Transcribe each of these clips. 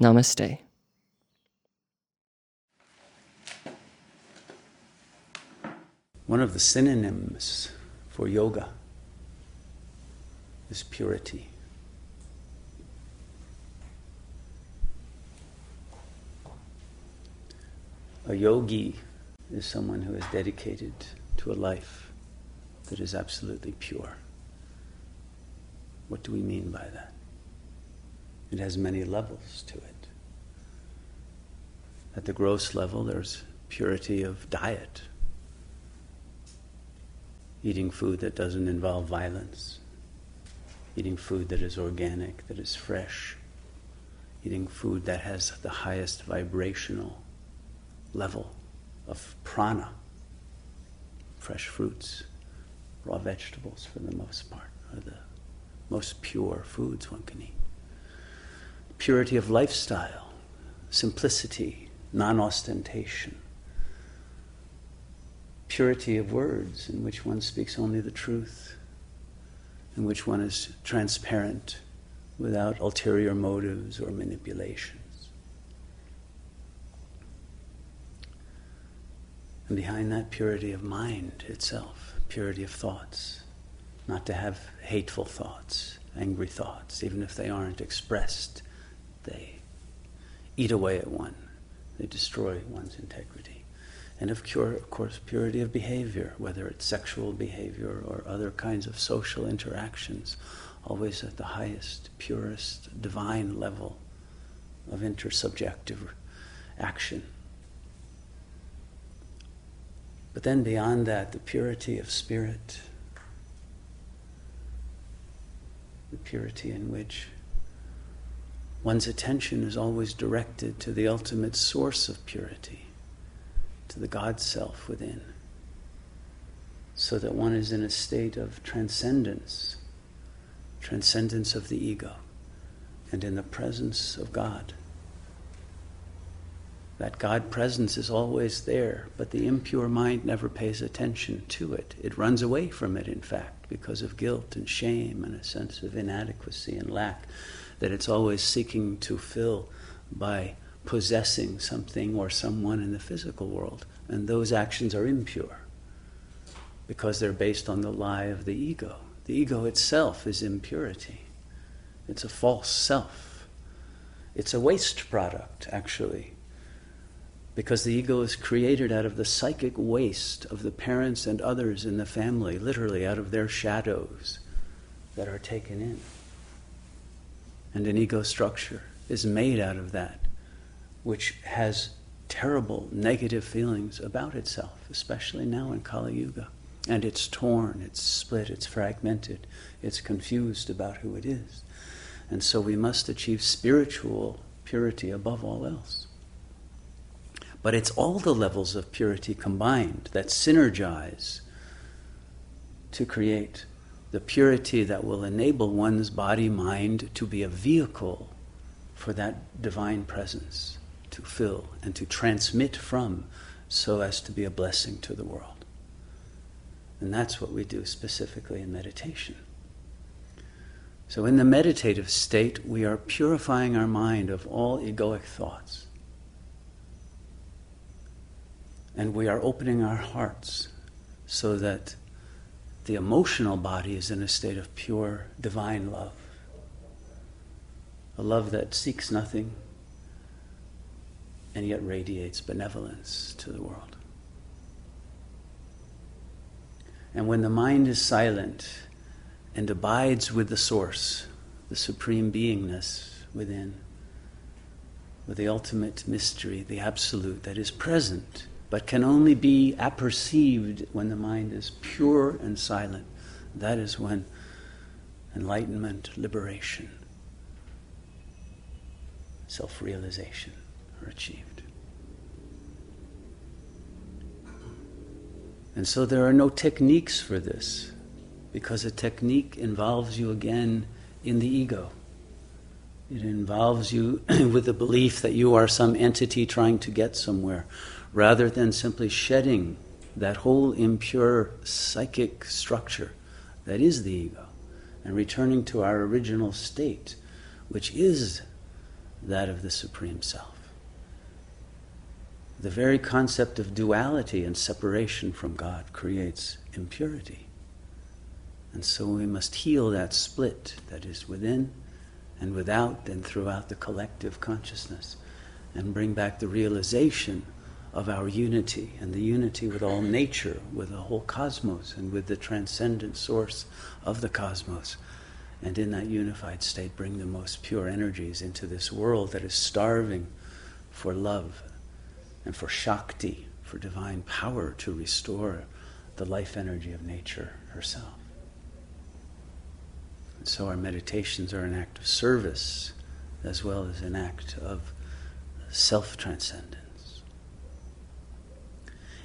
Namaste. One of the synonyms for yoga is purity. A yogi is someone who is dedicated to a life that is absolutely pure. What do we mean by that? It has many levels to it. At the gross level, there's purity of diet, eating food that doesn't involve violence, eating food that is organic, that is fresh, eating food that has the highest vibrational level of prana, fresh fruits, raw vegetables for the most part, are the most pure foods one can eat. Purity of lifestyle, simplicity, non ostentation, purity of words in which one speaks only the truth, in which one is transparent without ulterior motives or manipulations. And behind that, purity of mind itself, purity of thoughts, not to have hateful thoughts, angry thoughts, even if they aren't expressed, eat away at one, they destroy one's integrity. And of, cure, of course, purity of behavior, whether it's sexual behavior or other kinds of social interactions, always at the highest, purest, divine level of intersubjective action. But then beyond that, the purity of spirit, the purity in which one's attention is always directed to the ultimate source of purity, to the God self within, so that one is in a state of transcendence, transcendence of the ego, and in the presence of God. That God presence is always there, but the impure mind never pays attention to it. It runs away from it, in fact, because of guilt and shame and a sense of inadequacy and lack that it's always seeking to fill by possessing something or someone in the physical world. And those actions are impure because they're based on the lie of the ego. The ego itself is impurity, it's a false self. It's a waste product, actually because the ego is created out of the psychic waste of the parents and others in the family, literally out of their shadows that are taken in. And an ego structure is made out of that, which has terrible negative feelings about itself, especially now in Kali Yuga. And it's torn, it's split, it's fragmented, it's confused about who it is. And so we must achieve spiritual purity above all else. But it's all the levels of purity combined that synergize to create the purity that will enable one's body mind to be a vehicle for that divine presence to fill and to transmit from so as to be a blessing to the world. And that's what we do specifically in meditation. So, in the meditative state, we are purifying our mind of all egoic thoughts. And we are opening our hearts so that the emotional body is in a state of pure divine love. A love that seeks nothing and yet radiates benevolence to the world. And when the mind is silent and abides with the source, the supreme beingness within, with the ultimate mystery, the absolute that is present but can only be apperceived when the mind is pure and silent. That is when enlightenment, liberation self realization are achieved. And so there are no techniques for this, because a technique involves you again in the ego. It involves you with the belief that you are some entity trying to get somewhere, rather than simply shedding that whole impure psychic structure that is the ego and returning to our original state, which is that of the Supreme Self. The very concept of duality and separation from God creates impurity. And so we must heal that split that is within and without and throughout the collective consciousness and bring back the realization of our unity and the unity with all nature, with the whole cosmos, and with the transcendent source of the cosmos. And in that unified state, bring the most pure energies into this world that is starving for love and for Shakti, for divine power to restore the life energy of nature herself. And so our meditations are an act of service as well as an act of self transcendence.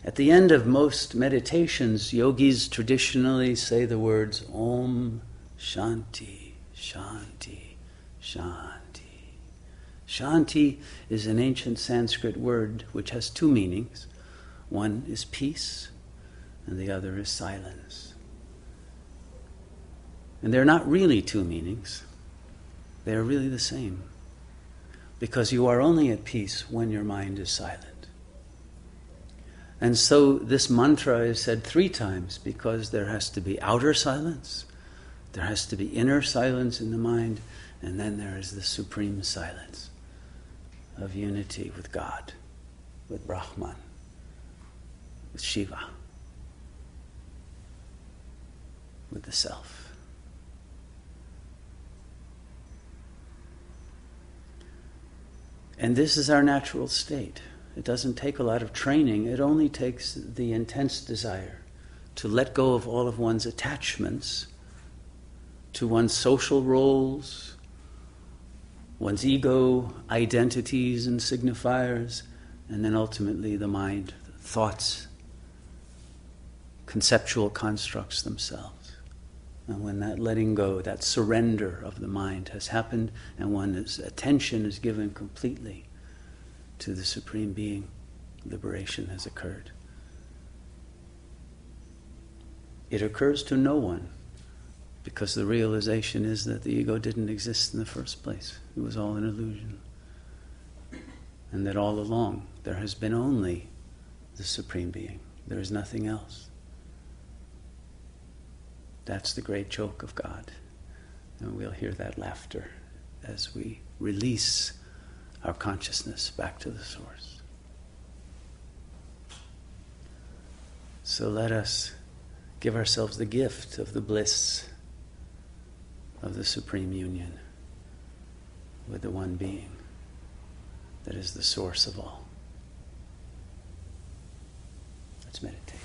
At the end of most meditations, yogis traditionally say the words Om Shanti, Shanti, Shanti. Shanti is an ancient Sanskrit word which has two meanings. One is peace, and the other is silence. And they're not really two meanings, they are really the same. Because you are only at peace when your mind is silent. And so this mantra is said three times because there has to be outer silence, there has to be inner silence in the mind, and then there is the supreme silence of unity with God, with Brahman, with Shiva, with the Self. And this is our natural state. It doesn't take a lot of training, it only takes the intense desire to let go of all of one's attachments to one's social roles, one's ego, identities, and signifiers, and then ultimately the mind, thoughts, conceptual constructs themselves. And when that letting go, that surrender of the mind has happened, and one's attention is given completely to the Supreme Being, liberation has occurred. It occurs to no one because the realization is that the ego didn't exist in the first place. It was all an illusion. And that all along there has been only the Supreme Being, there is nothing else. That's the great joke of God. And we'll hear that laughter as we release our consciousness back to the source. So let us give ourselves the gift of the bliss of the supreme union with the one being that is the source of all. Let's meditate.